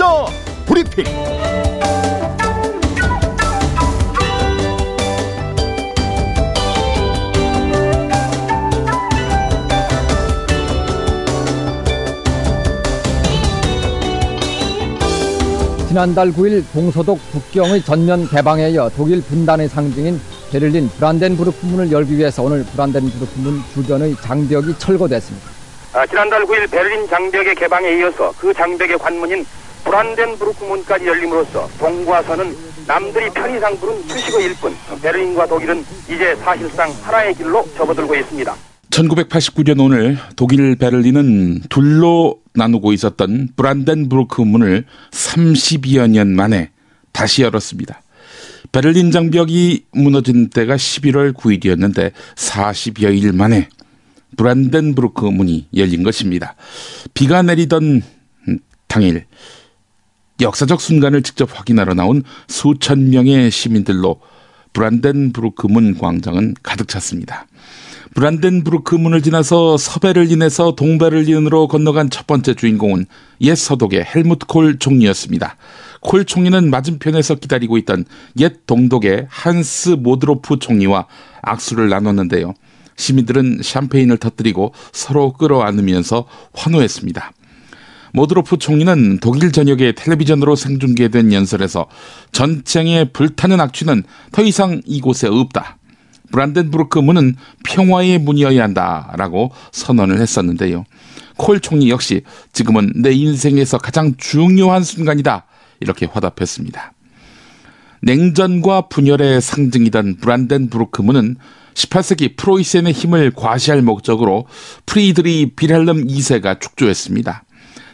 역사 브리핑. 지난달 9일 동서독 국경의 전면 개방에 이어 독일 분단의 상징인 베를린 브란덴부르크 문을 열기 위해서 오늘 브란덴부르크 문 주변의 장벽이 철거됐습니다. 아, 지난달 9일 베를린 장벽의 개방에 이어서 그 장벽의 관문인 브란덴부르크 문까지 열림으로써 동과 서는 남들이 편의상 부른 수식어 일 뿐 베를린과 독일은 이제 사실상 하나의 길로 접어들고 있습니다. 1989년 오늘 독일 베를린은 둘로 나누고 있었던 브란덴부르크 문을 30여 년 만에 다시 열었습니다. 베를린 장벽이 무너진 때가 11월 9일이었는데 40여일 만에 브란덴부르크 문이 열린 것입니다. 비가 내리던 당일 역사적 순간을 직접 확인하러 나온 수천 명의 시민들로 브란덴부르크 문 광장은 가득 찼습니다. 브란덴부르크 문을 지나서 서베를린에서 동베를린으로 건너간 첫 번째 주인공은 옛 서독의 헬무트 콜 총리였습니다. 콜 총리는 맞은편에서 기다리고 있던 옛 동독의 한스 모드로프 총리와 악수를 나눴는데요. 시민들은 샴페인을 터뜨리고 서로 끌어안으면서 환호했습니다. 모드로프 총리는 독일 전역의 텔레비전으로 생중계된 연설에서 전쟁에 불타는 악취는 더 이상 이곳에 없다. 브란덴부르크 문은 평화의 문이어야 한다라고 선언을 했었는데요. 콜 총리 역시 지금은 내 인생에서 가장 중요한 순간이다 이렇게 화답했습니다. 냉전과 분열의 상징이던 브란덴부르크 문은 18세기 프로이센의 힘을 과시할 목적으로 프리드리히 빌헬름 2세가 축조했습니다.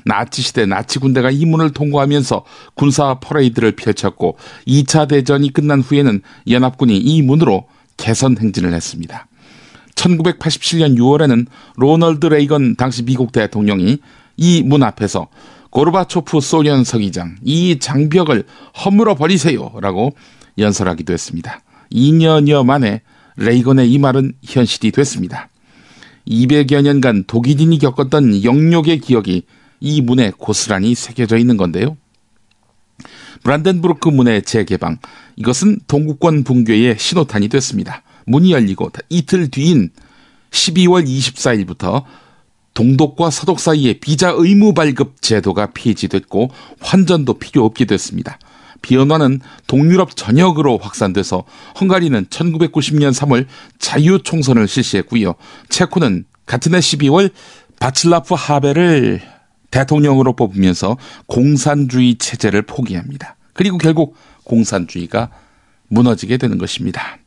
나치 시대 나치 군대가 이 문을 통과하면서 군사 퍼레이드를 펼쳤고 2차 대전이 끝난 후에는 연합군이 이 문으로 개선 행진을 했습니다. 1987년 6월에는 로널드 레이건 당시 미국 대통령이 이 문 앞에서 고르바초프 소련 서기장 이 장벽을 허물어 버리세요라고 연설하기도 했습니다. 2년여 만에 레이건의 이 말은 현실이 됐습니다. 200여 년간 독일인이 겪었던 영욕의 기억이 이 문에 고스란히 새겨져 있는 건데요. 브란덴부르크 문의 재개방 이것은 동구권 붕괴의 신호탄이 됐습니다. 문이 열리고 이틀 뒤인 12월 24일부터 동독과 서독 사이에 비자 의무 발급 제도가 폐지됐고 환전도 필요 없게 됐습니다. 비언화는 동유럽 전역으로 확산돼서 헝가리는 1990년 3월 자유 총선을 실시했고요. 체코는 같은 해 12월 바칠라프 하베를 대통령으로 뽑으면서 공산주의 체제를 포기합니다. 그리고 결국 공산주의가 무너지게 되는 것입니다.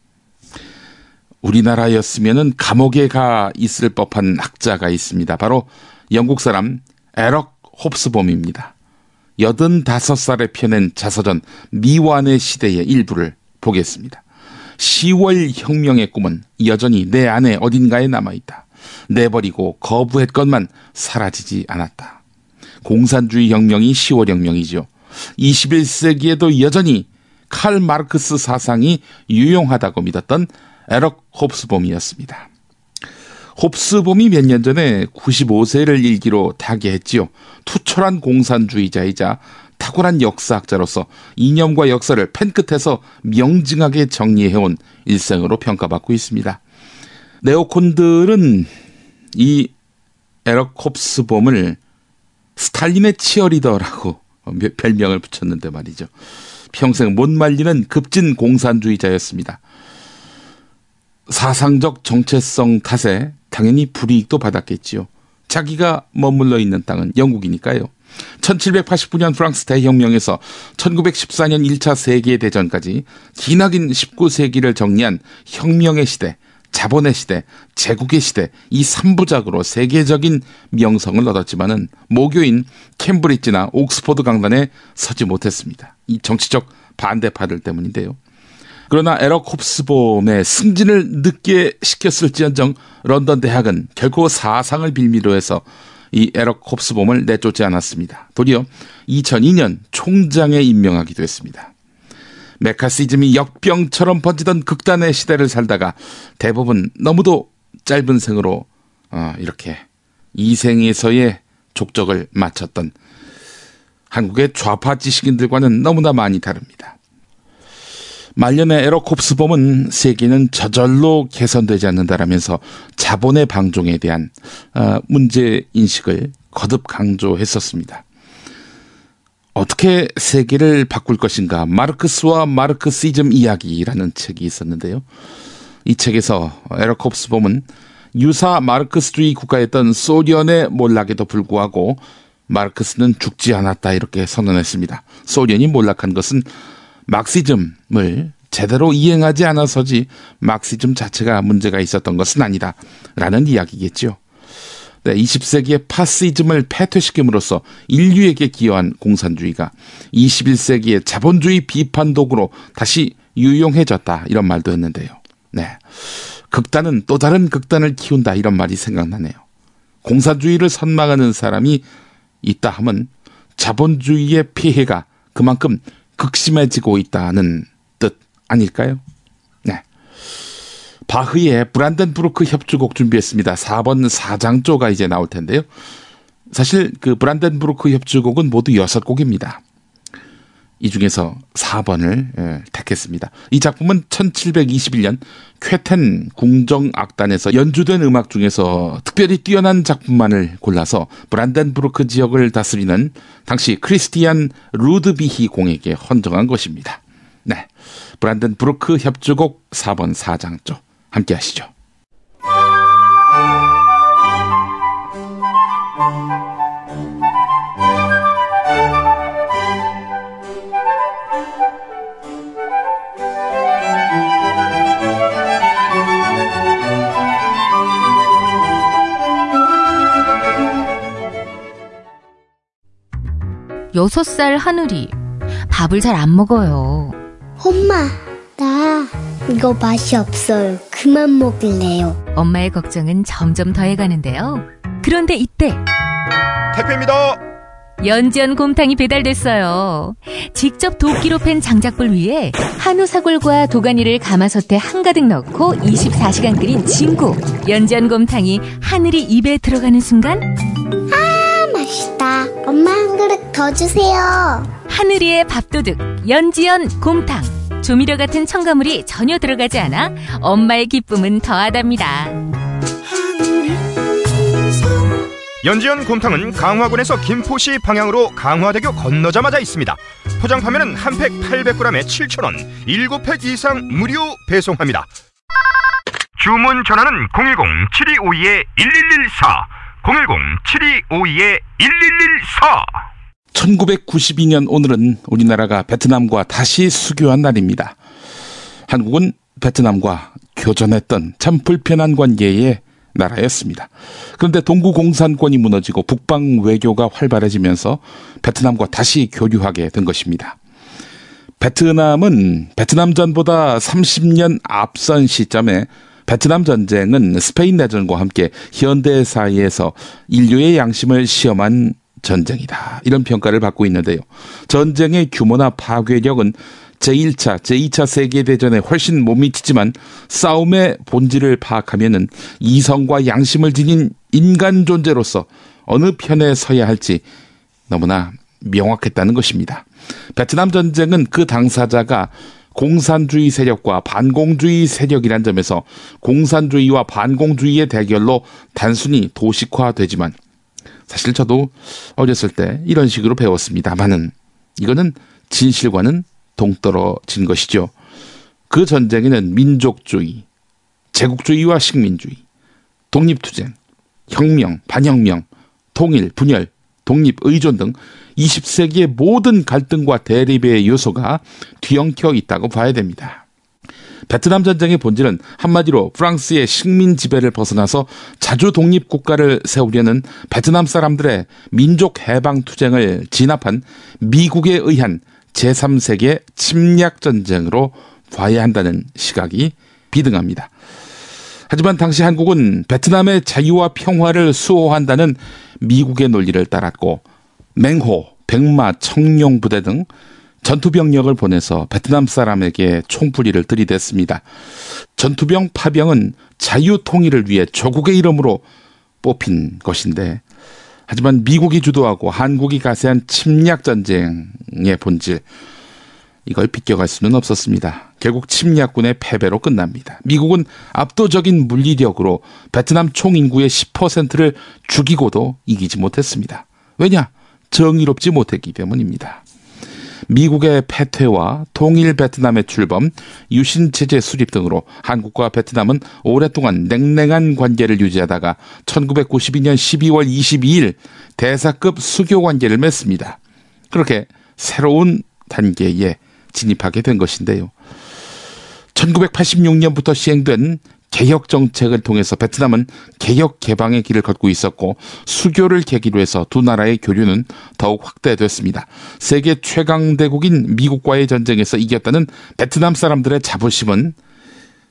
우리나라였으면 감옥에 가 있을 법한 학자가 있습니다. 바로 영국 사람 에럭 홉스봄입니다. 85살에 펴낸 자서전 미완의 시대의 일부를 보겠습니다. 10월 혁명의 꿈은 여전히 내 안에 어딘가에 남아있다. 내버리고 거부했건만 사라지지 않았다. 공산주의 혁명이 10월 혁명이죠. 21세기에도 여전히 칼 마르크스 사상이 유용하다고 믿었던 에럭 홉스봄이었습니다. 홉스봄이 몇 년 전에 95세를 일기로 타계했지요. 투철한 공산주의자이자 탁월한 역사학자로서 이념과 역사를 펜 끝에서 명징하게 정리해온 일생으로 평가받고 있습니다. 네오콘들은 이 에럭 홉스봄을 스탈린의 치어리더라고 별명을 붙였는데 말이죠. 평생 못 말리는 급진 공산주의자였습니다. 사상적 정체성 탓에 당연히 불이익도 받았겠지요. 자기가 머물러 있는 땅은 영국이니까요. 1789년 프랑스 대혁명에서 1914년 1차 세계대전까지 기나긴 19세기를 정리한 혁명의 시대, 자본의 시대, 제국의 시대 이 3부작으로 세계적인 명성을 얻었지만은 모교인 캠브리지나 옥스포드 강단에 서지 못했습니다. 이 정치적 반대파들 때문인데요. 그러나 에럭 홉스봄의 승진을 늦게 시켰을지언정 런던 대학은 결코 사상을 빌미로 해서 이 에럭 홉스봄을 내쫓지 않았습니다. 도리어 2002년 총장에 임명하기도 했습니다. 메카시즘이 역병처럼 번지던 극단의 시대를 살다가 대부분 너무도 짧은 생으로 어, 이렇게 이생에서의 족적을 마쳤던 한국의 좌파 지식인들과는 너무나 많이 다릅니다. 말년의 에러콥스 범은 세계는 저절로 개선되지 않는다라면서 자본의 방종에 대한 어, 문제 인식을 거듭 강조했었습니다. 어떻게 세계를 바꿀 것인가 마르크스와 마르크시즘 이야기라는 책이 있었는데요. 이 책에서 에러콥스범은 유사 마르크스주의 국가였던 소련의 몰락에도 불구하고 마르크스는 죽지 않았다 이렇게 선언했습니다. 소련이 몰락한 것은 막시즘을 제대로 이행하지 않아서지 막시즘 자체가 문제가 있었던 것은 아니다. 라는 이야기겠죠. 네, 20세기의 파시즘을 패퇴시킴으로써 인류에게 기여한 공산주의가 21세기의 자본주의 비판 도구로 다시 유용해졌다. 이런 말도 했는데요. 네. 극단은 또 다른 극단을 키운다. 이런 말이 생각나네요. 공산주의를 선망하는 사람이 있다 하면 자본주의의 피해가 그만큼 극심해지고 있다는 뜻 아닐까요? 네. 바흐의 브란덴부르크 협주곡 준비했습니다. 4번 4장조가 이제 나올 텐데요. 사실 그 브란덴부르크 협주곡은 모두 6곡입니다. 이 중에서 4번을 예, 택했습니다. 이 작품은 1721년 쾌텐 궁정악단에서 연주된 음악 중에서 특별히 뛰어난 작품만을 골라서 브란덴부르크 지역을 다스리는 당시 크리스티안 루드비히 공에게 헌정한 것입니다. 네. 브란덴부르크 협주곡 4번 4장조 함께 하시죠. 여섯 살 하늘이 밥을 잘 안 먹어요. 엄마, 나 이거 맛이 없어요. 그만 먹을래요. 엄마의 걱정은 점점 더해가는데요. 그런데 이때 택배입니다. 연지연 곰탕이 배달됐어요. 직접 도끼로 팬 장작불 위에 한우 사골과 도가니를 가마솥에 한가득 넣고 24시간 끓인 진구. 연지연 곰탕이 하늘이 입에 들어가는 순간 아, 맛있다. 엄마 한 그릇 더 주세요. 하늘이의 밥도둑 연지연 곰탕. 조미료 같은 첨가물이 전혀 들어가지 않아 엄마의 기쁨은 더하답니다. 연지연 곰탕은 강화군에서 김포시 방향으로 강화대교 건너자마자 있습니다. 포장 판매는 한 팩 800g에 7,000원, 7팩 이상 무료 배송합니다. 주문 전화는 010-7252-1114, 010-7252-1114. 1992년 오늘은 우리나라가 베트남과 다시 수교한 날입니다. 한국은 베트남과 교전했던 참 불편한 관계의 나라였습니다. 그런데 동구 공산권이 무너지고 북방 외교가 활발해지면서 베트남과 다시 교류하게 된 것입니다. 베트남은 베트남전보다 30년 앞선 시점에 베트남 전쟁은 스페인 내전과 함께 현대사회에서 인류의 양심을 시험한 전쟁이다. 이런 평가를 받고 있는데요. 전쟁의 규모나 파괴력은 제1차, 제2차 세계대전에 훨씬 못 미치지만 싸움의 본질을 파악하면은 이성과 양심을 지닌 인간 존재로서 어느 편에 서야 할지 너무나 명확했다는 것입니다. 베트남 전쟁은 그 당사자가 공산주의 세력과 반공주의 세력이란 점에서 공산주의와 반공주의의 대결로 단순히 도식화되지만 사실 저도 어렸을 때 이런 식으로 배웠습니다만은 이거는 진실과는 동떨어진 것이죠. 그 전쟁에는 민족주의, 제국주의와 식민주의, 독립투쟁, 혁명, 반혁명, 통일, 분열, 독립, 의존 등 20세기의 모든 갈등과 대립의 요소가 뒤엉켜 있다고 봐야 됩니다. 베트남 전쟁의 본질은 한마디로 프랑스의 식민 지배를 벗어나서 자주 독립 국가를 세우려는 베트남 사람들의 민족 해방 투쟁을 진압한 미국에 의한 제3세계 침략 전쟁으로 봐야 한다는 시각이 비등합니다. 하지만 당시 한국은 베트남의 자유와 평화를 수호한다는 미국의 논리를 따랐고 맹호, 백마, 청룡 부대 등 전투병력을 보내서 베트남 사람에게 총부리를 들이댔습니다. 전투병 파병은 자유 통일을 위해 조국의 이름으로 뽑힌 것인데 하지만 미국이 주도하고 한국이 가세한 침략 전쟁의 본질 이걸 비껴갈 수는 없었습니다. 결국 침략군의 패배로 끝납니다. 미국은 압도적인 물리력으로 베트남 총 인구의 10%를 죽이고도 이기지 못했습니다. 왜냐? 정의롭지 못했기 때문입니다. 미국의 패퇴와 통일 베트남의 출범, 유신 체제 수립 등으로 한국과 베트남은 오랫동안 냉랭한 관계를 유지하다가 1992년 12월 22일 대사급 수교 관계를 맺습니다. 그렇게 새로운 단계에 진입하게 된 것인데요. 1986년부터 시행된 개혁 정책을 통해서 베트남은 개혁 개방의 길을 걷고 있었고 수교를 계기로 해서 두 나라의 교류는 더욱 확대됐습니다. 세계 최강 대국인 미국과의 전쟁에서 이겼다는 베트남 사람들의 자부심은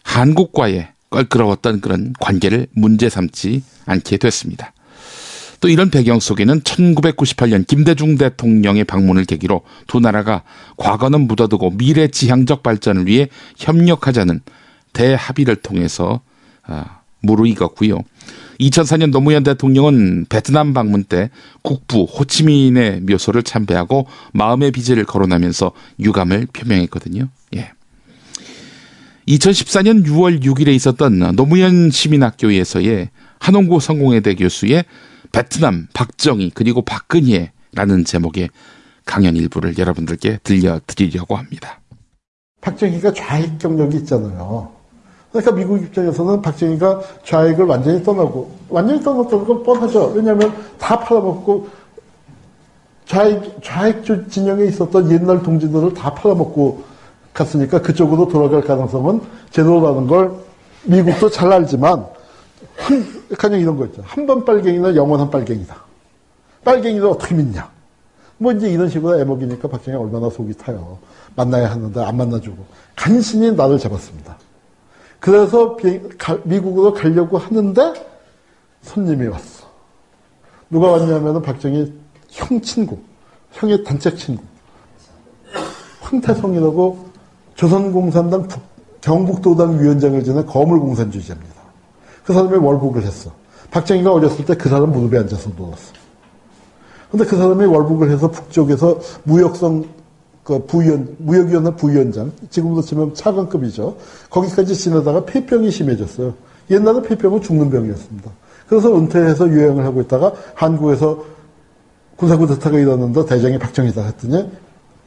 한국과의 껄끄러웠던 그런 관계를 문제 삼지 않게 됐습니다. 또 이런 배경 속에는 1998년 김대중 대통령의 방문을 계기로 두 나라가 과거는 묻어두고 미래 지향적 발전을 위해 협력하자는 대합의를 통해서 아, 무르익었고요. 2004년 노무현 대통령은 베트남 방문 때 국부 호치민의 묘소를 참배하고 마음의 빚을 거론하면서 유감을 표명했거든요. 예. 2014년 6월 6일에 있었던 노무현 시민학교에서의 한홍구 성공회대 교수의 베트남 박정희 그리고 박근혜라는 제목의 강연 일부를 여러분들께 들려드리려고 합니다. 박정희가 좌익 경력이 있잖아요. 그러니까 미국 입장에서는 박정희가 좌익을 완전히 떠나고 완전히 떠났다는 건 뻔하죠. 왜냐하면 다 팔아먹고 좌익 좌익 진영에 있었던 옛날 동지들을 다 팔아먹고 갔으니까 그쪽으로 돌아갈 가능성은 제로라는 걸 미국도 잘 알지만 한, 그냥 이런 거 있죠. 한 번 빨갱이는 영원한 빨갱이다. 빨갱이를 어떻게 믿냐. 뭐 이제 이런 식으로 애먹이니까 박정희 얼마나 속이 타요. 만나야 하는데 안 만나주고. 간신히 나를 잡았습니다. 그래서 미국으로 가려고 하는데 손님이 왔어. 누가 왔냐면은 박정희 형 친구, 형의 단짝 친구. 황태성이라고 조선공산당 경북도당 위원장을 지낸 거물공산주의자입니다. 그 사람이 월북을 했어. 박정희가 어렸을 때 그 사람 무릎에 앉아서 누웠어. 근데 그 사람이 월북을 해서 북쪽에서 무역성 그 부위원, 무역위원회 부위원장, 지금으로 치면 차관급이죠. 거기까지 지내다가 폐병이 심해졌어요. 옛날에 폐병은 죽는 병이었습니다. 그래서 은퇴해서 유행을 하고 있다가 한국에서 군사구대타가 일어났는데 대장이 박정희다 했더니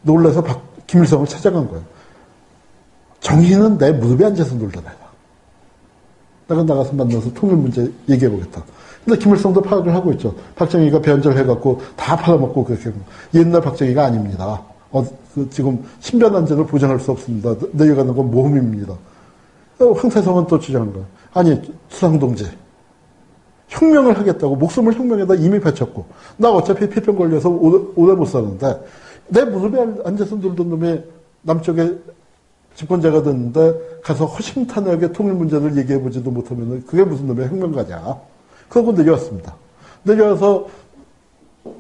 놀라서 박, 김일성을 찾아간 거예요. 정희는 내 무릎에 앉아서 놀더라. 내가 나가서 만나서 통일 문제 얘기해보겠다. 근데 김일성도 파악을 하고 있죠. 박정희가 변절해갖고 다 팔아먹고 그렇게. 옛날 박정희가 아닙니다. 어, 그 지금 신변 안전을 보장할 수 없습니다. 내려가는 건 모험입니다. 어, 황태성은 또 주장한 거야. 아니, 수상동지. 혁명을 하겠다고 목숨을 혁명에다 이미 바쳤고 나 어차피 폐병 걸려서 오래, 오래 못 사는데 내 무릎에 앉아서 놀던 놈이 남쪽에 집권자가 됐는데 가서 허심탄회하게 통일 문제를 얘기해보지도 못하면 그게 무슨 놈의 혁명가냐. 그러고 내려왔습니다. 내려와서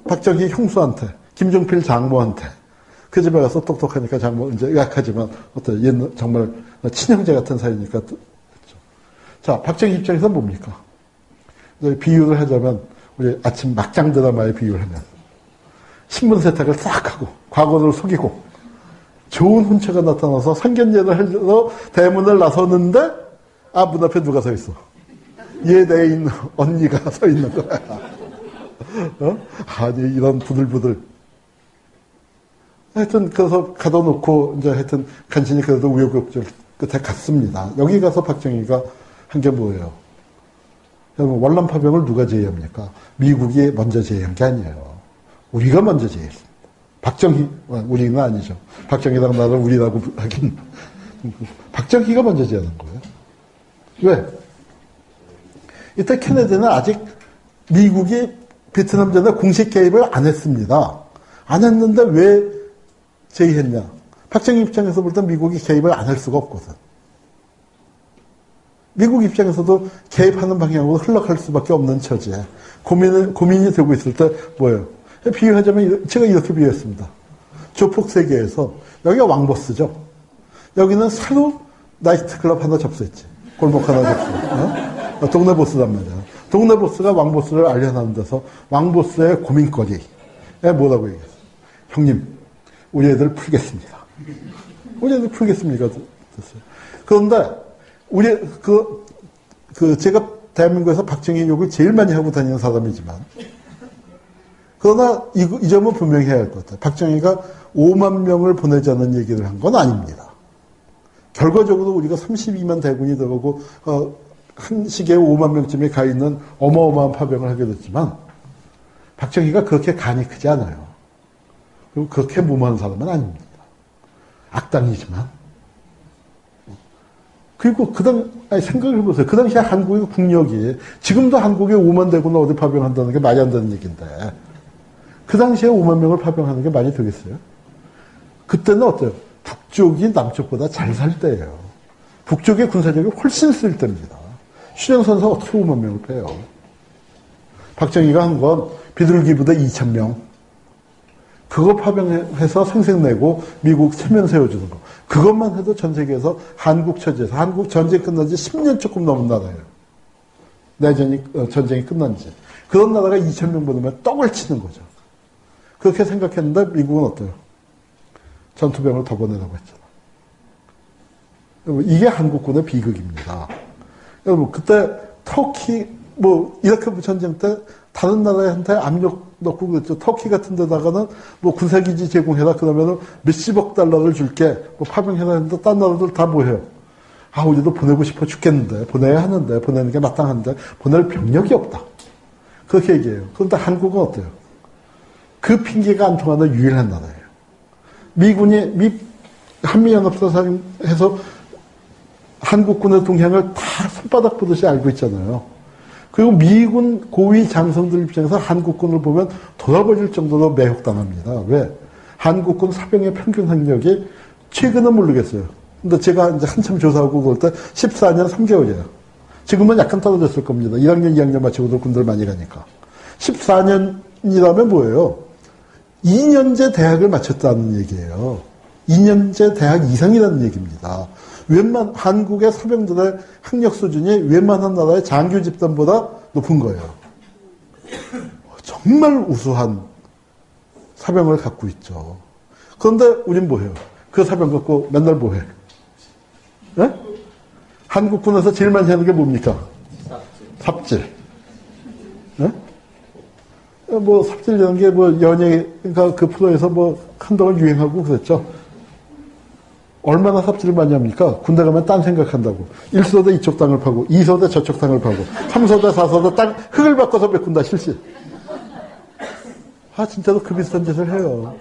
박정희 형수한테, 김종필 장모한테 그 집에 가서 똑똑하니까 장모 이제 약하지만 어떤 옛날 정말 친형제 같은 사이니까 그렇죠. 자 박정희 입장에서 뭡니까? 비유를 하자면 우리 아침 막장 드라마에 비유를 하면 신분 세탁을 싹 하고 과거를 속이고 좋은 혼처가 나타나서 상견례를 하러 대문을 나서는데 아 문 앞에 누가 서 있어? 얘내 있는 언니가 서 있는 거야. 어? 아니 이런 부들부들. 하여튼 그래서 가둬놓고 이제 하여튼 간신히 그래도 우여곡절 끝에 갔습니다. 여기 가서 박정희가 한 게 뭐예요? 여러분 월남 파병을 누가 제의합니까? 미국이 먼저 제의한 게 아니에요. 우리가 먼저 제의했습니다. 박정희, 어, 우리는 아니죠. 박정희랑 나를 우리라고 하긴. 박정희가 먼저 제안한 거예요. 왜? 이때 케네디는 아직 미국이 베트남 전에 공식 개입을 안 했습니다. 안 했는데 왜 제의했냐? 박정희 입장에서 볼때 미국이 개입을 안 할 수가 없거든. 미국 입장에서도 개입하는 방향으로 흘러갈 수밖에 없는 처지에 고민을, 고민이 되고 있을 때 뭐예요? 비유하자면 제가 이렇게 비유했습니다. 조폭 세계에서 여기가 왕버스죠. 여기는 새로 나이트클럽 하나 접수했지. 골목 하나 접수. 어? 동네 보스란 말이야. 동네 보스가 왕보스를 알려놓는 데서 왕보스의 고민거리에 뭐라고 얘기했어요? 형님, 우리 애들 풀겠습니다. 우리 애들 풀겠습니다. 됐어요. 그런데, 우리, 그, 그, 제가 대한민국에서 박정희 욕을 제일 많이 하고 다니는 사람이지만, 그러나 이, 이 점은 분명히 해야 할 것 같아요. 박정희가 5만 명을 보내자는 얘기를 한 건 아닙니다. 결과적으로 우리가 32만 대군이 들어오고 어, 한 시기에 5만 명쯤이 가 있는 어마어마한 파병을 하게 됐지만 박정희가 그렇게 간이 크지 않아요. 그렇게 무모한 사람은 아닙니다. 악당이지만 그리고 그 당 아니 생각을 해보세요. 그 당시에 한국의 국력이 지금도 한국에 5만 대군을 어디 파병한다는 게 말이 안 되는 얘기인데 그 당시에 5만 명을 파병하는 게 많이 되겠어요? 그때는 어때요? 북쪽이 남쪽보다 잘 살 때예요. 북쪽의 군사력이 훨씬 쓸 때입니다. 휴전선사 어떻게 5만 명을 빼요? 박정희가 한 건 비둘기 부대 2천 명. 그거 파병해서 생색내고 미국 체면 세워주는 거. 그것만 해도 전 세계에서 한국 처지에서 한국 전쟁 끝난 지 10년 조금 넘은 나라예요. 내전이 어, 전쟁이 끝난 지. 그런 나라가 2천 명 보내면 떡을 치는 거죠. 그렇게 생각했는데 미국은 어때요? 전투병을 더 보내라고 했잖아. 이게 한국군의 비극입니다. 여러분 그때 터키 뭐 이라크 전쟁 때 다른 나라한테 압력 넣고 그랬죠. 터키 같은 데다가는 뭐 군사기지 제공해라 그러면은 몇십억 달러를 줄게 뭐 파병해라 했는데 딴 나라들 다 뭐해요. 아 우리도 보내고 싶어 죽겠는데 보내야 하는데 보내는 게 마땅한데 보낼 병력이 없다. 그렇게 얘기해요. 그런데 한국은 어때요? 그 핑계가 안 통하는 유일한 나라예요. 미군이 미 한미연합사상에서 한국군의 동향을 다 손바닥 보듯이 알고 있잖아요. 그리고 미군 고위 장성들 입장에서 한국군을 보면 돌아버릴 정도로 매혹당합니다. 왜? 한국군 사병의 평균 학력이 최근은 모르겠어요. 근데 제가 이제 한참 조사하고 그럴 때 14년 3개월이에요. 지금은 약간 떨어졌을 겁니다. 1학년, 2학년 마치고도 군들 많이 가니까. 14년이라면 뭐예요? 2년제 대학을 마쳤다는 얘기예요. 2년제 대학 이상이라는 얘기입니다. 웬만 한국의 사병들의 학력 수준이 웬만한 나라의 장교 집단보다 높은 거예요. 정말 우수한 사병을 갖고 있죠. 그런데 우린 뭐해요? 그 사병 갖고 맨날 뭐해? 네? 한국군에서 제일 많이 하는 게 뭡니까? 삽질. 네? 뭐 삽질이라는 게 뭐 연예가 그러니까 그 프로에서 뭐 한동안 유행하고 그랬죠. 얼마나 삽질을 많이 합니까? 군대 가면 딴 생각한다고. 1소대 이쪽 땅을 파고, 2소대 저쪽 땅을 파고, 3소대, 4소대 땅 흙을 바꿔서 메꾼다, 실시. 아, 진짜로 그 비슷한 짓을 해요.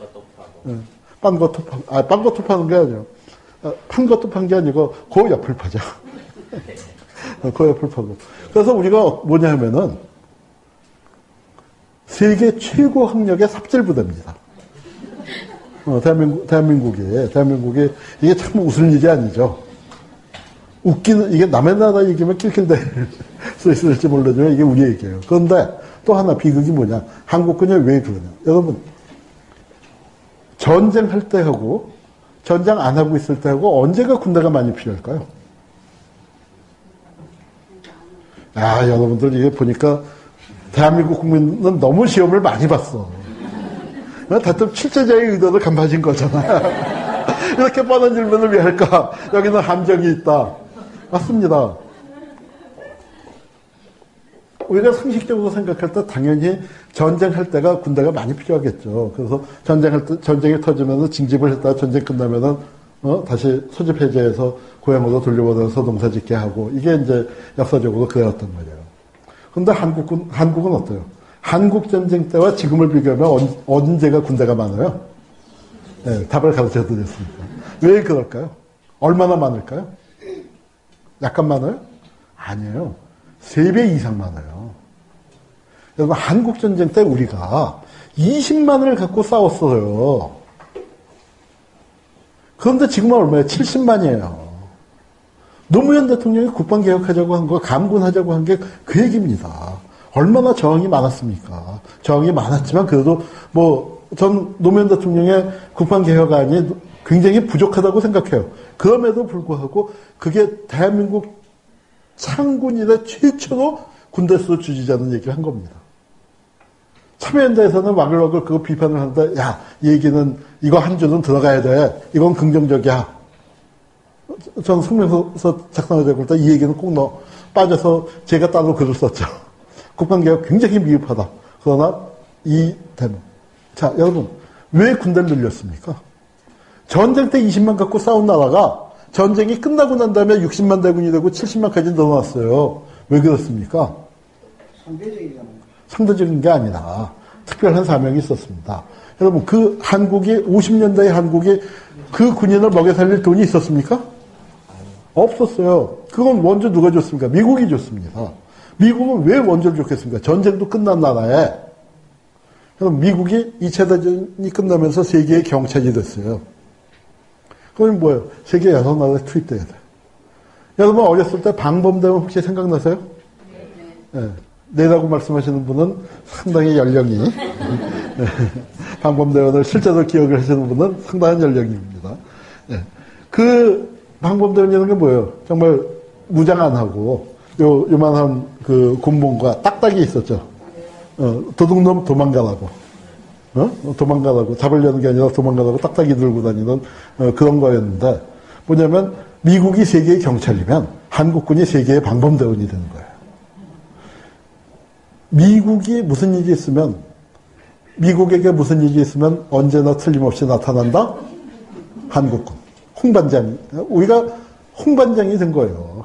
네. 빤 것도 파, 아, 빤 것도 파는 게 아니에요. 아, 판 것도 판 게 아니고, 그 옆을 파죠. 그 옆을 파고. 그래서 우리가 뭐냐 하면은, 세계 최고 학력의 삽질 부대입니다. 어, 대한민국, 대한민국이, 대한민국이, 이게 참 웃을 일이 아니죠. 웃기는, 이게 남의 나라 얘기면 낄낄대 수 있을지 몰라지만 이게 우리 얘기예요. 그런데 또 하나 비극이 뭐냐. 한국군이 왜 그러냐. 여러분, 전쟁할 때 하고, 전쟁 안 하고 있을 때 하고, 언제가 군대가 많이 필요할까요? 아, 여러분들 이게 보니까 대한민국 국민은 너무 시험을 많이 봤어. 대통령 출제자의 의도를 간파진 거잖아. 이렇게 뻔한 질문을 왜 할까? 여기는 함정이 있다. 맞습니다. 우리가 상식적으로 생각할 때 당연히 전쟁할 때가 군대가 많이 필요하겠죠. 그래서 전쟁할 때, 전쟁이 터지면 징집을 했다가 전쟁 끝나면은, 어, 다시 소집 해제해서 고향으로 돌려보내서 농사 짓게 하고, 이게 이제 역사적으로 그랬단 말이에요. 근데 한국은, 한국은 어때요? 한국 전쟁 때와 지금을 비교하면 언, 제가 군대가 많아요? 네, 답을 가르쳐 드렸습니다. 왜 그럴까요? 얼마나 많을까요? 약간 많아요? 아니에요. 3배 이상 많아요. 여러분, 한국 전쟁 때 우리가 20만을 갖고 싸웠어요. 그런데 지금은 얼마예요? 70만이에요. 노무현 대통령이 국방개혁하자고 한 거, 감군하자고 한 게 그 얘기입니다. 얼마나 저항이 많았습니까? 저항이 많았지만 그래도 뭐 전 노무현 대통령의 국방 개혁안이 굉장히 부족하다고 생각해요. 그럼에도 불구하고 그게 대한민국 창군 이래 최초로 군대 수 줄이자는 얘기를 한 겁니다. 참여연대에서는 와글와글 그거 비판을 하는데, 야, 이 얘기는, 이거 한 줄은 들어가야 돼. 이건 긍정적이야. 저는 성명서 작성하자고 할때 이 얘기는 꼭 넣어. 빠져서 제가 따로 글을 썼죠. 국방개혁 굉장히 미흡하다. 그러나 이대 자, 여러분, 왜 군대를 늘렸습니까? 전쟁 때 20만 갖고 싸운 나라가 전쟁이 끝나고 난 다음에 60만 대군이 되고 70만까지 늘어났어요. 왜 그렇습니까? 상대적인 게 아니라 특별한 사명이 있었습니다. 여러분, 그 한국이, 50년대의 한국이 그 군인을 먹여 살릴 돈이 있었습니까? 없었어요. 그건 원조 누가 줬습니까? 미국이 줬습니다. 미국은 왜 원조를 줬겠습니까? 전쟁도 끝난 나라에. 그럼 미국이 2차 대전이 끝나면서 세계의 경찰이 됐어요. 그건 뭐예요? 세계 여섯 나라에 투입돼야 돼. 여러분 어렸을 때 방범대원 혹시 생각나세요? 네. 네라고 말씀하시는 분은 상당히 연령이 네. 방범대원을 실제로 기억을 하시는 분은 상당한 연령입니다. 네. 그 방범대원이라는 게 뭐예요? 정말 무장 안 하고 요 요만한 그 곤봉과 딱딱이 있었죠. 어, 도둑놈 도망가라고. 어? 도망가라고. 잡으려는 게 아니라 도망가라고 딱딱이 들고 다니는 어, 그런 거였는데 뭐냐면 미국이 세계의 경찰이면 한국군이 세계의 방범대원이 되는 거예요. 미국이 무슨 일이 있으면 미국에게 무슨 일이 있으면 언제나 틀림없이 나타난다? 한국군. 홍반장. 우리가 홍반장이 된 거예요.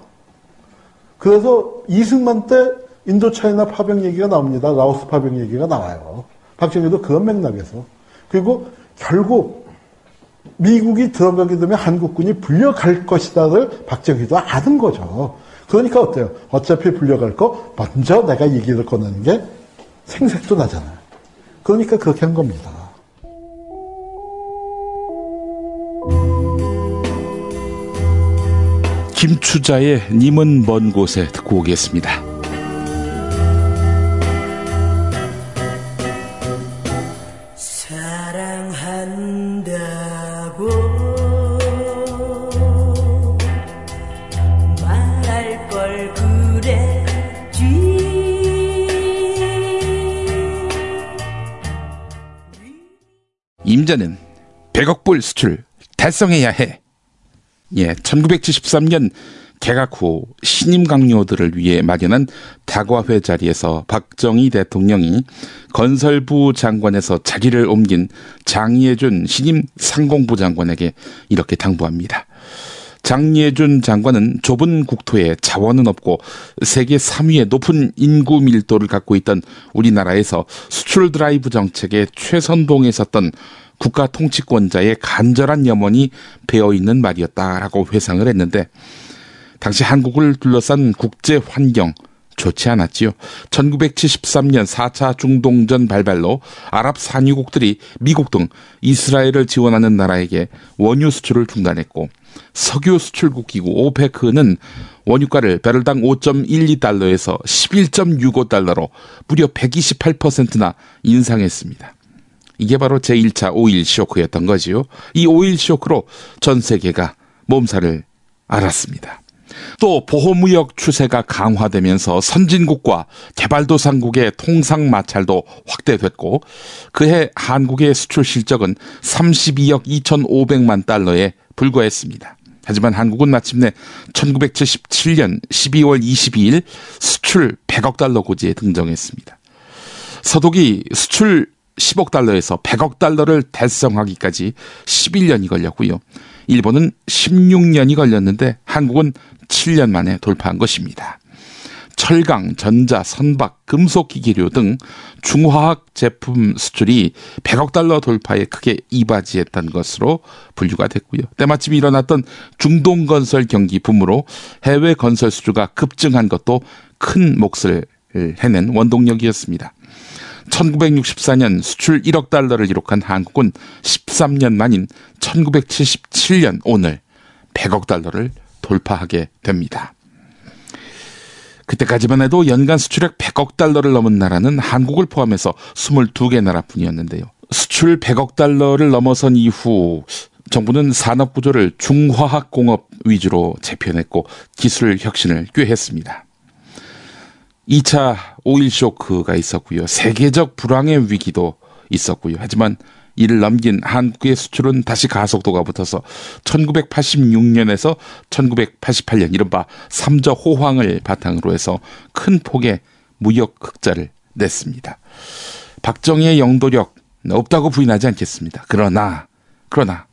그래서 이승만 때 인도차이나 파병 얘기가 나옵니다. 라오스 파병 얘기가 나와요. 박정희도 그런 맥락에서. 그리고 결국 미국이 들어가게 되면 한국군이 불려갈 것이다를 박정희도 아는 거죠. 그러니까 어때요? 어차피 불려갈 거 먼저 내가 얘기를 꺼내는 게 생색도 나잖아요. 그러니까 그렇게 한 겁니다. 김추자의 님은 먼 곳에 듣고 오겠습니다. 임자는 100억 불 수출 달성해야 해. 예, 1973년 개각 후 신임 강요들을 위해 마련한 다과회 자리에서 박정희 대통령이 건설부 장관에서 자리를 옮긴 장예준 신임 상공부 장관에게 이렇게 당부합니다. 장예준 장관은 좁은 국토에 자원은 없고 세계 3위의 높은 인구 밀도를 갖고 있던 우리나라에서 수출 드라이브 정책에 최선봉에 섰던 국가 통치권자의 간절한 염원이 배어 있는 말이었다라고 회상을 했는데 당시 한국을 둘러싼 국제 환경 좋지 않았지요. 1973년 4차 중동전 발발로 아랍 산유국들이 미국 등 이스라엘을 지원하는 나라에게 원유 수출을 중단했고 석유 수출국 기구 오페크는 원유가를 배럴당 5.12달러에서 11.65달러로 무려 128%나 인상했습니다. 이게 바로 제1차 오일 쇼크였던 거지요. 이 오일 쇼크로 전 세계가 몸살을 앓았습니다. 또 보호무역 추세가 강화되면서 선진국과 개발도상국의 통상 마찰도 확대됐고 그해 한국의 수출 실적은 32억 2,500만 달러에 불과했습니다. 하지만 한국은 마침내 1977년 12월 22일 수출 100억 달러 고지에 등정했습니다. 서독이 수출 10억 달러에서 100억 달러를 달성하기까지 11년이 걸렸고요. 일본은 16년이 걸렸는데 한국은 7년 만에 돌파한 것입니다. 철강, 전자, 선박, 금속기기류 등 중화학 제품 수출이 100억 달러 돌파에 크게 이바지했던 것으로 분류가 됐고요. 때마침 일어났던 중동 건설 경기 붐으로 해외 건설 수주가 급증한 것도 큰 몫을 해낸 원동력이었습니다. 1964년 수출 1억 달러를 기록한 한국은 13년 만인 1977년 오늘 100억 달러를 돌파하게 됩니다. 그때까지만 해도 연간 수출액 100억 달러를 넘은 나라는 한국을 포함해서 22개 나라뿐이었는데요. 수출 100억 달러를 넘어선 이후 정부는 산업 구조를 중화학 공업 위주로 재편했고 기술 혁신을 꾀했습니다. 2차 오일 쇼크가 있었고요. 세계적 불황의 위기도 있었고요. 하지만 이를 넘긴 한국의 수출은 다시 가속도가 붙어서 1986년에서 1988년 이른바 삼저 호황을 바탕으로 해서 큰 폭의 무역 흑자를 냈습니다. 박정희의 영도력 없다고 부인하지 않겠습니다. 그러나 그러나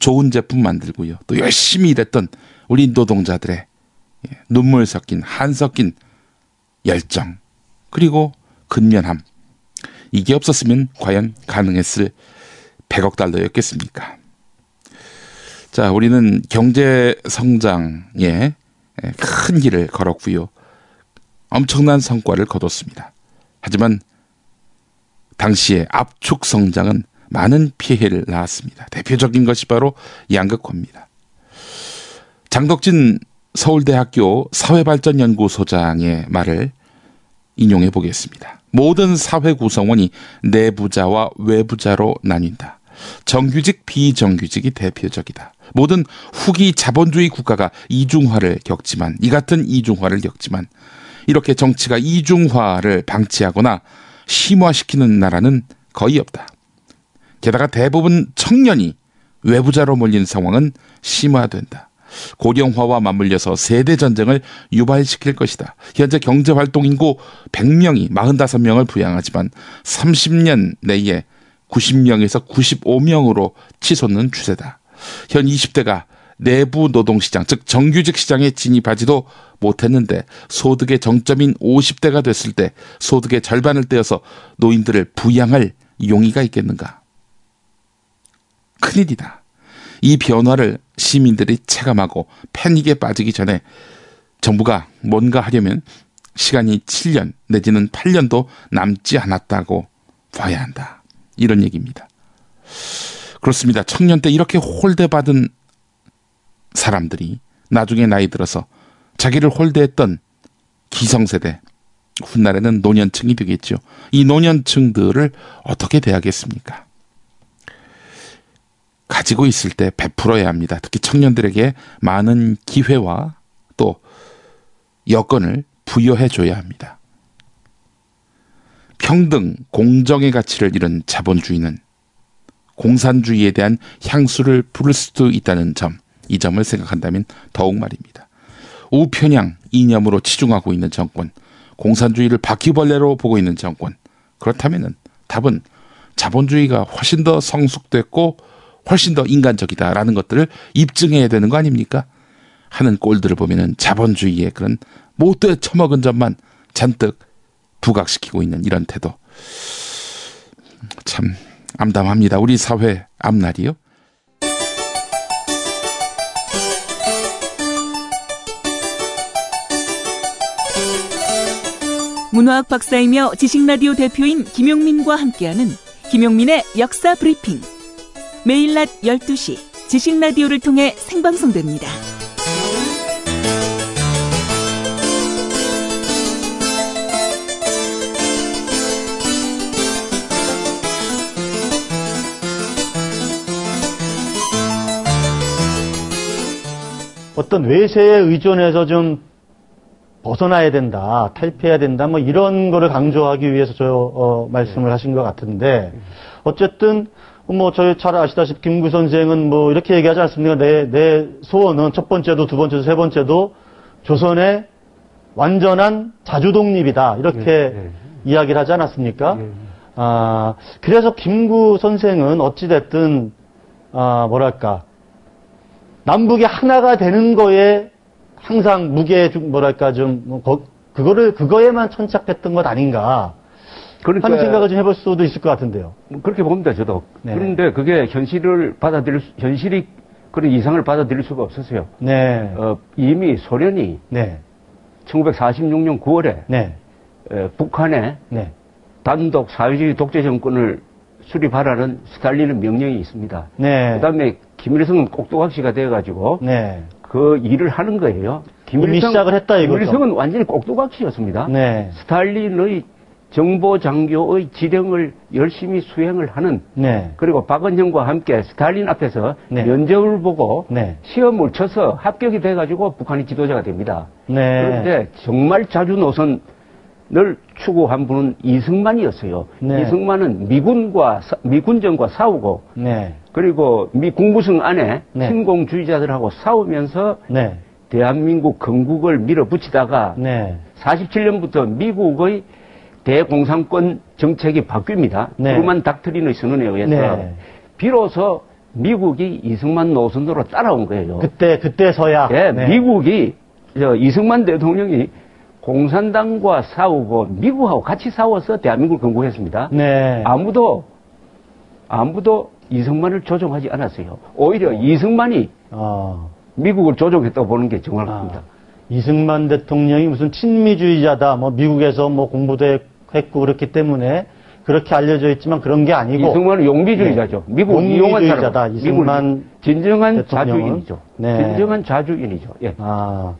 좋은 제품 만들고요. 또 열심히 일했던 우리 노동자들의 예, 눈물 섞인 한 섞인 열정 그리고 근면함 이게 없었으면 과연 가능했을 100억 달러였겠습니까? 자, 우리는 경제 성장에 큰 길을 걸었고요. 엄청난 성과를 거뒀습니다. 하지만 당시의 압축 성장은 많은 피해를 낳았습니다. 대표적인 것이 바로 양극화입니다. 장덕진 서울대학교 사회발전연구소장의 말을 인용해 보겠습니다. 모든 사회 구성원이 내부자와 외부자로 나뉜다. 정규직, 비정규직이 대표적이다. 모든 후기 자본주의 국가가 이중화를 겪지만, 이 같은 이중화를 겪지만, 이렇게 정치가 이중화를 방치하거나 심화시키는 나라는 거의 없다. 게다가 대부분 청년이 외부자로 몰린 상황은 심화된다. 고령화와 맞물려서 세대 전쟁을 유발시킬 것이다. 현재 경제 활동 인구 100명이 45명을 부양하지만 30년 내에 90명에서 95명으로 치솟는 추세다. 현 20대가 내부 노동시장, 즉 정규직 시장에 진입하지도 못했는데 소득의 정점인 50대가 됐을 때 소득의 절반을 떼어서 노인들을 부양할 용의가 있겠는가? 큰일이다. 이 변화를 시민들이 체감하고 패닉에 빠지기 전에 정부가 뭔가 하려면 시간이 7년 내지는 8년도 남지 않았다고 봐야 한다. 이런 얘기입니다. 그렇습니다. 청년 때 이렇게 홀대받은 사람들이 나중에 나이 들어서 자기를 홀대했던 기성세대, 훗날에는 노년층이 되겠죠. 이 노년층들을 어떻게 대하겠습니까? 가지고 있을 때 베풀어야 합니다. 특히 청년들에게 많은 기회와 또 여건을 부여해 줘야 합니다. 평등, 공정의 가치를 잃은 자본주의는 공산주의에 대한 향수를 부를 수도 있다는 점, 이 점을 생각한다면 더욱 말입니다. 우편향 이념으로 치중하고 있는 정권, 공산주의를 바퀴벌레로 보고 있는 정권. 그렇다면 답은 자본주의가 훨씬 더 성숙됐고 훨씬 더 인간적이다라는 것들을 입증해야 되는 거 아닙니까? 하는 꼴들을 보면은 자본주의의 그런 못돼 처먹은 점만 잔뜩 부각시키고 있는 이런 태도. 참 암담합니다. 우리 사회 앞날이요. 문화학 박사이며 지식라디오 대표인 김용민과 함께하는 김용민의 역사 브리핑. 매일 낮 12시 지식라디오를 통해 생방송됩니다. 어떤 외세에 의존해서 좀 벗어나야 된다, 탈피해야 된다, 뭐 이런 거를 강조하기 위해서 저 어, 말씀을 하신 것 같은데 어쨌든 뭐 저희 잘 아시다시피 김구 선생은 뭐 이렇게 얘기하지 않습니까? 내, 내 소원은 첫 번째도 두 번째도 세 번째도 조선의 완전한 자주 독립이다 이렇게 네, 네. 이야기를 하지 않았습니까? 네. 아 그래서 김구 선생은 어찌 됐든 아 뭐랄까 남북이 하나가 되는 거에 항상 무게 좀 뭐랄까 좀뭐 거- 그거를 그거에만 천착했던 것 아닌가 그러니까 하는 생각을 좀 해볼 수도 있을 것 같은데요. 그렇게 봅니다, 저도. 네. 그런데 그게 현실을 받아들일, 수- 현실이 그런 이상을 받아들일 수가 없었어요. 네, 어, 이미 소련이 네, 1946년 9월에 네, 북한에 네, 단독 사회주의 독재 정권을 수립하라는 스탈린의 명령이 있습니다. 네, 그다음에 김일성은 꼭두각시가 돼가지고 네, 그 일을 하는 거예요. 이미 시작을 했다 이거죠. 김일성은 완전히 꼭두각시였습니다. 네, 스탈린의 정보 장교의 지령을 열심히 수행을 하는 네, 그리고 박은형과 함께 스탈린 앞에서 네. 면접을 보고 네, 시험을 쳐서 합격이 돼가지고 북한이 지도자가 됩니다. 네, 그런데 정말 자주 노선 추구한 분은 이승만이었어요. 네. 이승만은 미군과 사- 미군정과 싸우고 네. 그리고 미 국무성 안에 네. 신공주의자들하고 싸우면서 네. 대한민국 건국을 밀어붙이다가 네. 47년부터 미국의 대공산권 정책이 바뀝니다. 네. 트루만 닥트린의 선언에 의해서 네. 비로소 미국이 이승만 노선으로 따라온 거예요. 그때 그때서야 예, 네. 미국이 저 이승만 대통령이 공산당과 싸우고 미국하고 같이 싸워서 대한민국을 건국했습니다. 네. 아무도 아무도 이승만을 조종하지 않았어요. 오히려 이승만이 어. 미국을 조종했다고 보는 게 정확합니다. 이승만 대통령이 무슨 친미주의자다, 뭐 미국에서 뭐 공부도 했고 그렇기 때문에 그렇게 알려져 있지만 그런 게 아니고 이승만은 용비주의자죠. 미국을 이용한 용비주의자다. 사람. 이승만 진정한 대통령은? 자주인이죠. 네. 진정한 자주인이죠. 예. 아,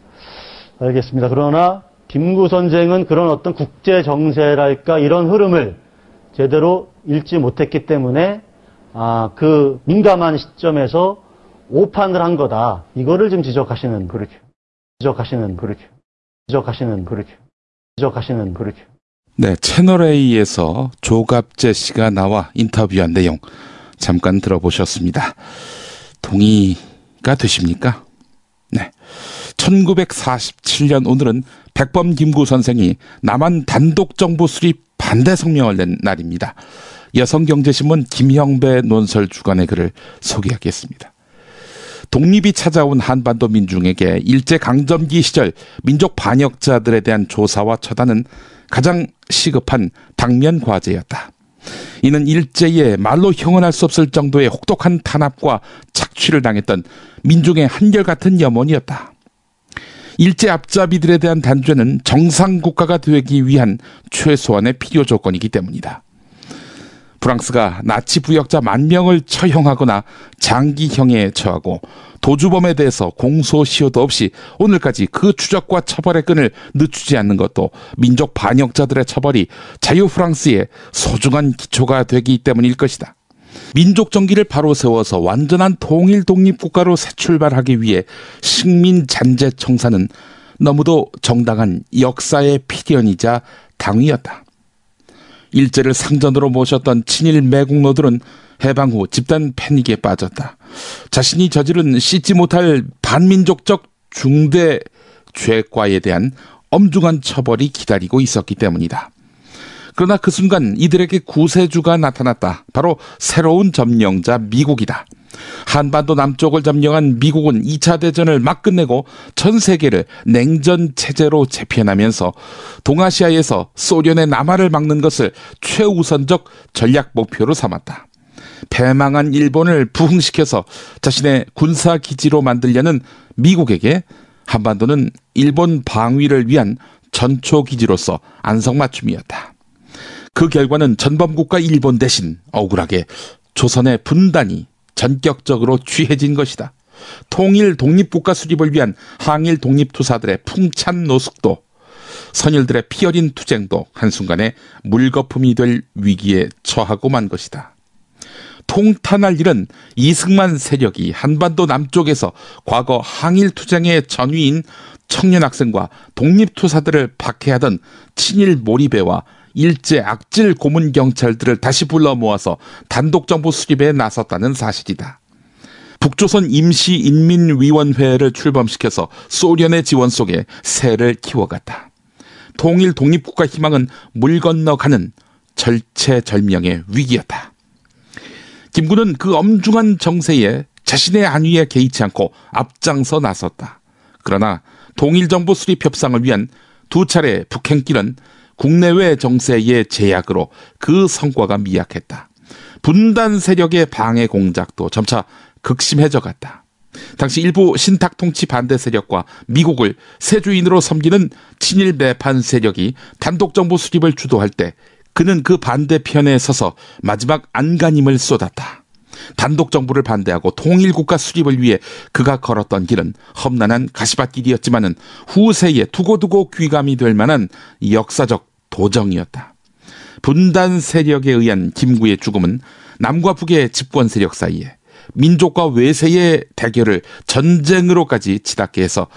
알겠습니다. 그러나 김구 선생은 그런 어떤 국제 정세랄까 이런 흐름을 제대로 읽지 못했기 때문에 아, 그 민감한 시점에서 오판을 한 거다. 이거를 지금 지적하시는 그렇죠. 지적하시는 그렇죠. 지적하시는 그렇죠. 지적하시는 그렇죠. 네, 채널A에서 조갑재 씨가 나와 인터뷰한 내용 잠깐 들어보셨습니다. 동의가 되십니까? 네. 1947년 오늘은 백범 김구 선생이 남한 단독 정부 수립 반대 성명을 낸 날입니다. 여성경제신문 김형배 논설 주간의 글을 소개하겠습니다. 독립이 찾아온 한반도 민중에게 일제강점기 시절 민족 반역자들에 대한 조사와 처단은 가장 시급한 당면 과제였다. 이는 일제에 말로 형언할 수 없을 정도의 혹독한 탄압과 착취를 당했던 민중의 한결같은 염원이었다. 일제 앞잡이들에 대한 단죄는 정상 국가가 되기 위한 최소한의 필요 조건이기 때문이다. 프랑스가 나치 부역자 만 명을 처형하거나 장기형에 처하고 도주범에 대해서 공소시효도 없이 오늘까지 그 추적과 처벌의 끈을 늦추지 않는 것도 민족 반역자들의 처벌이 자유 프랑스의 소중한 기초가 되기 때문일 것이다. 민족 정기를 바로 세워서 완전한 통일 독립 국가로 새 출발하기 위해 식민 잔재 청사는 너무도 정당한 역사의 필연이자 당위였다. 일제를 상전으로 모셨던 친일 매국노들은 해방 후 집단 패닉에 빠졌다. 자신이 저지른 씻지 못할 반민족적 중대 죄과에 대한 엄중한 처벌이 기다리고 있었기 때문이다. 그러나 그 순간 이들에게 구세주가 나타났다. 바로 새로운 점령자 미국이다. 한반도 남쪽을 점령한 미국은 2차 대전을 막 끝내고 전 세계를 냉전 체제로 재편하면서 동아시아에서 소련의 남하를 막는 것을 최우선적 전략 목표로 삼았다. 패망한 일본을 부흥시켜서 자신의 군사 기지로 만들려는 미국에게 한반도는 일본 방위를 위한 전초 기지로서 안성맞춤이었다. 그 결과는 전범국가 일본 대신 억울하게 조선의 분단이 전격적으로 취해진 것이다. 통일 독립국가 수립을 위한 항일 독립투사들의 풍찬 노숙도 선일들의 피어린 투쟁도 한순간에 물거품이 될 위기에 처하고 만 것이다. 통탄할 일은 이승만 세력이 한반도 남쪽에서 과거 항일 투쟁의 전위인 청년 학생과 독립투사들을 박해하던 친일 몰입배와 일제 악질 고문 경찰들을 다시 불러 모아서 단독 정부 수립에 나섰다는 사실이다. 북조선 임시인민위원회를 출범시켜서 소련의 지원 속에 새를 키워갔다. 통일 독립국가 희망은 물 건너가는 절체절명의 위기였다. 김구는 그 엄중한 정세에 자신의 안위에 개의치 않고 앞장서 나섰다. 그러나 통일정부 수립 협상을 위한 두 차례 북행길은 국내외 정세의 제약으로 그 성과가 미약했다. 분단 세력의 방해 공작도 점차 극심해져 갔다. 당시 일부 신탁 통치 반대 세력과 미국을 세주인으로 섬기는 친일 매판 세력이 단독 정부 수립을 주도할 때 그는 그 반대편에 서서 마지막 안간힘을 쏟았다. 단독 정부를 반대하고 통일 국가 수립을 위해 그가 걸었던 길은 험난한 가시밭길이었지만은 후세에 두고두고 귀감이 될 만한 역사적 도정이었다. 분단 세력에 의한 김구의 죽음은 남과 북의 집권 세력 사이에 민족과 외세의 대결을 전쟁으로까지 치닫게 해서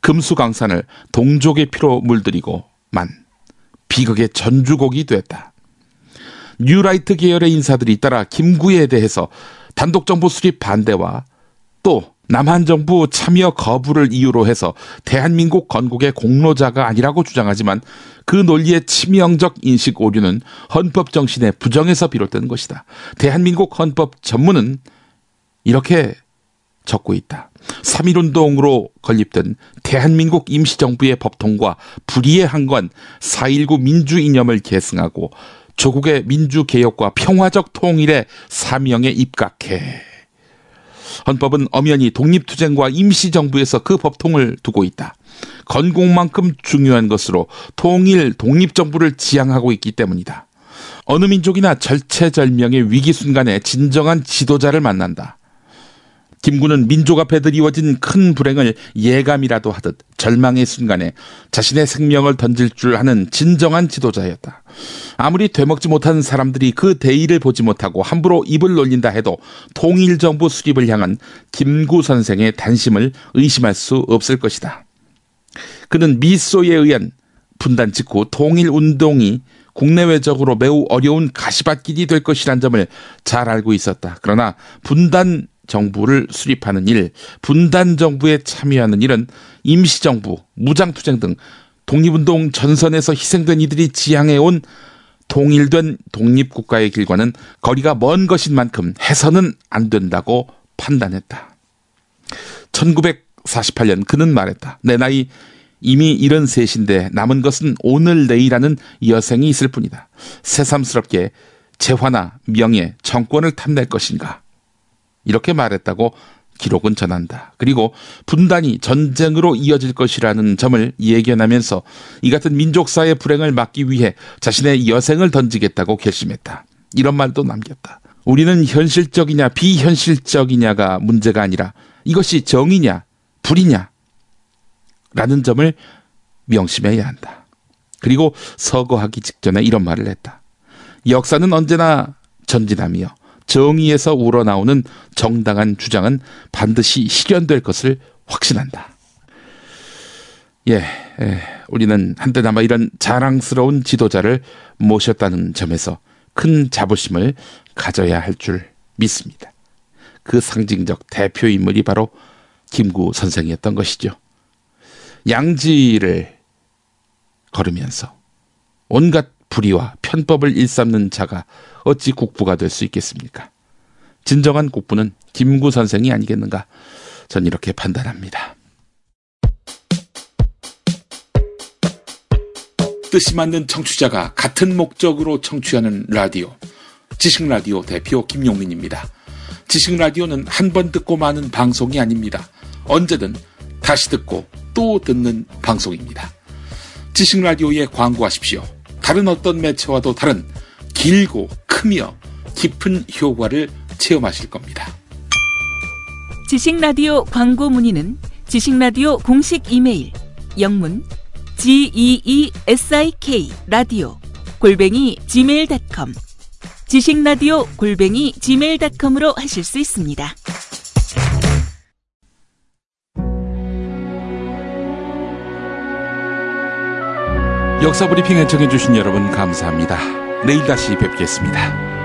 금수강산을 동족의 피로 물들이고 만 비극의 전주곡이 됐다. 뉴라이트 계열의 인사들이 따라 김구에 대해서 단독 정부 수립 반대와 또 남한 정부 참여 거부를 이유로 해서 대한민국 건국의 공로자가 아니라고 주장하지만 그 논리의 치명적 인식 오류는 헌법 정신의 부정에서 비롯된 것이다. 대한민국 헌법 전문은 이렇게 적고 있다. 3.1운동으로 건립된 대한민국 임시정부의 법통과 불의의 한건 4.19 민주이념을 계승하고 조국의 민주개혁과 평화적 통일의 사명에 입각해 헌법은 엄연히 독립투쟁과 임시정부에서 그 법통을 두고 있다. 건국만큼 중요한 것으로 통일 독립정부를 지향하고 있기 때문이다. 어느 민족이나 절체절명의 위기 순간에 진정한 지도자를 만난다. 김구는 민족 앞에 드리워진 큰 불행을 예감이라도 하듯 절망의 순간에 자신의 생명을 던질 줄 아는 진정한 지도자였다. 아무리 되먹지 못한 사람들이 그 대의를 보지 못하고 함부로 입을 놀린다 해도 통일정부 수립을 향한 김구 선생의 단심을 의심할 수 없을 것이다. 그는 미소에 의한 분단 직후 통일운동이 국내외적으로 매우 어려운 가시밭길이 될 것이란 점을 잘 알고 있었다. 그러나 분단 정부를 수립하는 일, 분단 정부에 참여하는 일은 임시정부, 무장투쟁 등 독립운동 전선에서 희생된 이들이 지향해온 통일된 독립국가의 길과는 거리가 먼 것인 만큼 해서는 안 된다고 판단했다. 1948년 그는 말했다. 내 나이 이미 73인데 남은 것은 오늘 내일하는 여생이 있을 뿐이다. 새삼스럽게 재화나 명예, 정권을 탐낼 것인가? 이렇게 말했다고 기록은 전한다. 그리고 분단이 전쟁으로 이어질 것이라는 점을 예견하면서 이 같은 민족사의 불행을 막기 위해 자신의 여생을 던지겠다고 결심했다. 이런 말도 남겼다. 우리는 현실적이냐 비현실적이냐가 문제가 아니라 이것이 정이냐 불이냐 라는 점을 명심해야 한다. 그리고 서거하기 직전에 이런 말을 했다. 역사는 언제나 전진하며 정의에서 우러나오는 정당한 주장은 반드시 실현될 것을 확신한다. 예, 예 우리는 한때나마 이런 자랑스러운 지도자를 모셨다는 점에서 큰 자부심을 가져야 할 줄 믿습니다. 그 상징적 대표 인물이 바로 김구 선생이었던 것이죠. 양지를 걸으면서 온갖 불의와 편법을 일삼는 자가 어찌 국부가 될 수 있겠습니까? 진정한 국부는 김구 선생이 아니겠는가? 전 이렇게 판단합니다. 뜻이 맞는 청취자가 같은 목적으로 청취하는 라디오. 지식라디오 대표 김용민입니다. 지식라디오는 한 번 듣고 마는 방송이 아닙니다. 언제든 다시 듣고 또 듣는 방송입니다. 지식라디오에 광고하십시오. 다른 어떤 매체와도 다른 길고 크며 깊은 효과를 체험하실 겁니다. 지식라디오 광고 문의는 지식라디오 공식 이메일 영문 geesik 라디오 골뱅이 gmail.com 지식라디오 골뱅이 gmail.com으로 하실 수 있습니다. 역사 브리핑 애청해주신 여러분 감사합니다. 내일 다시 뵙겠습니다.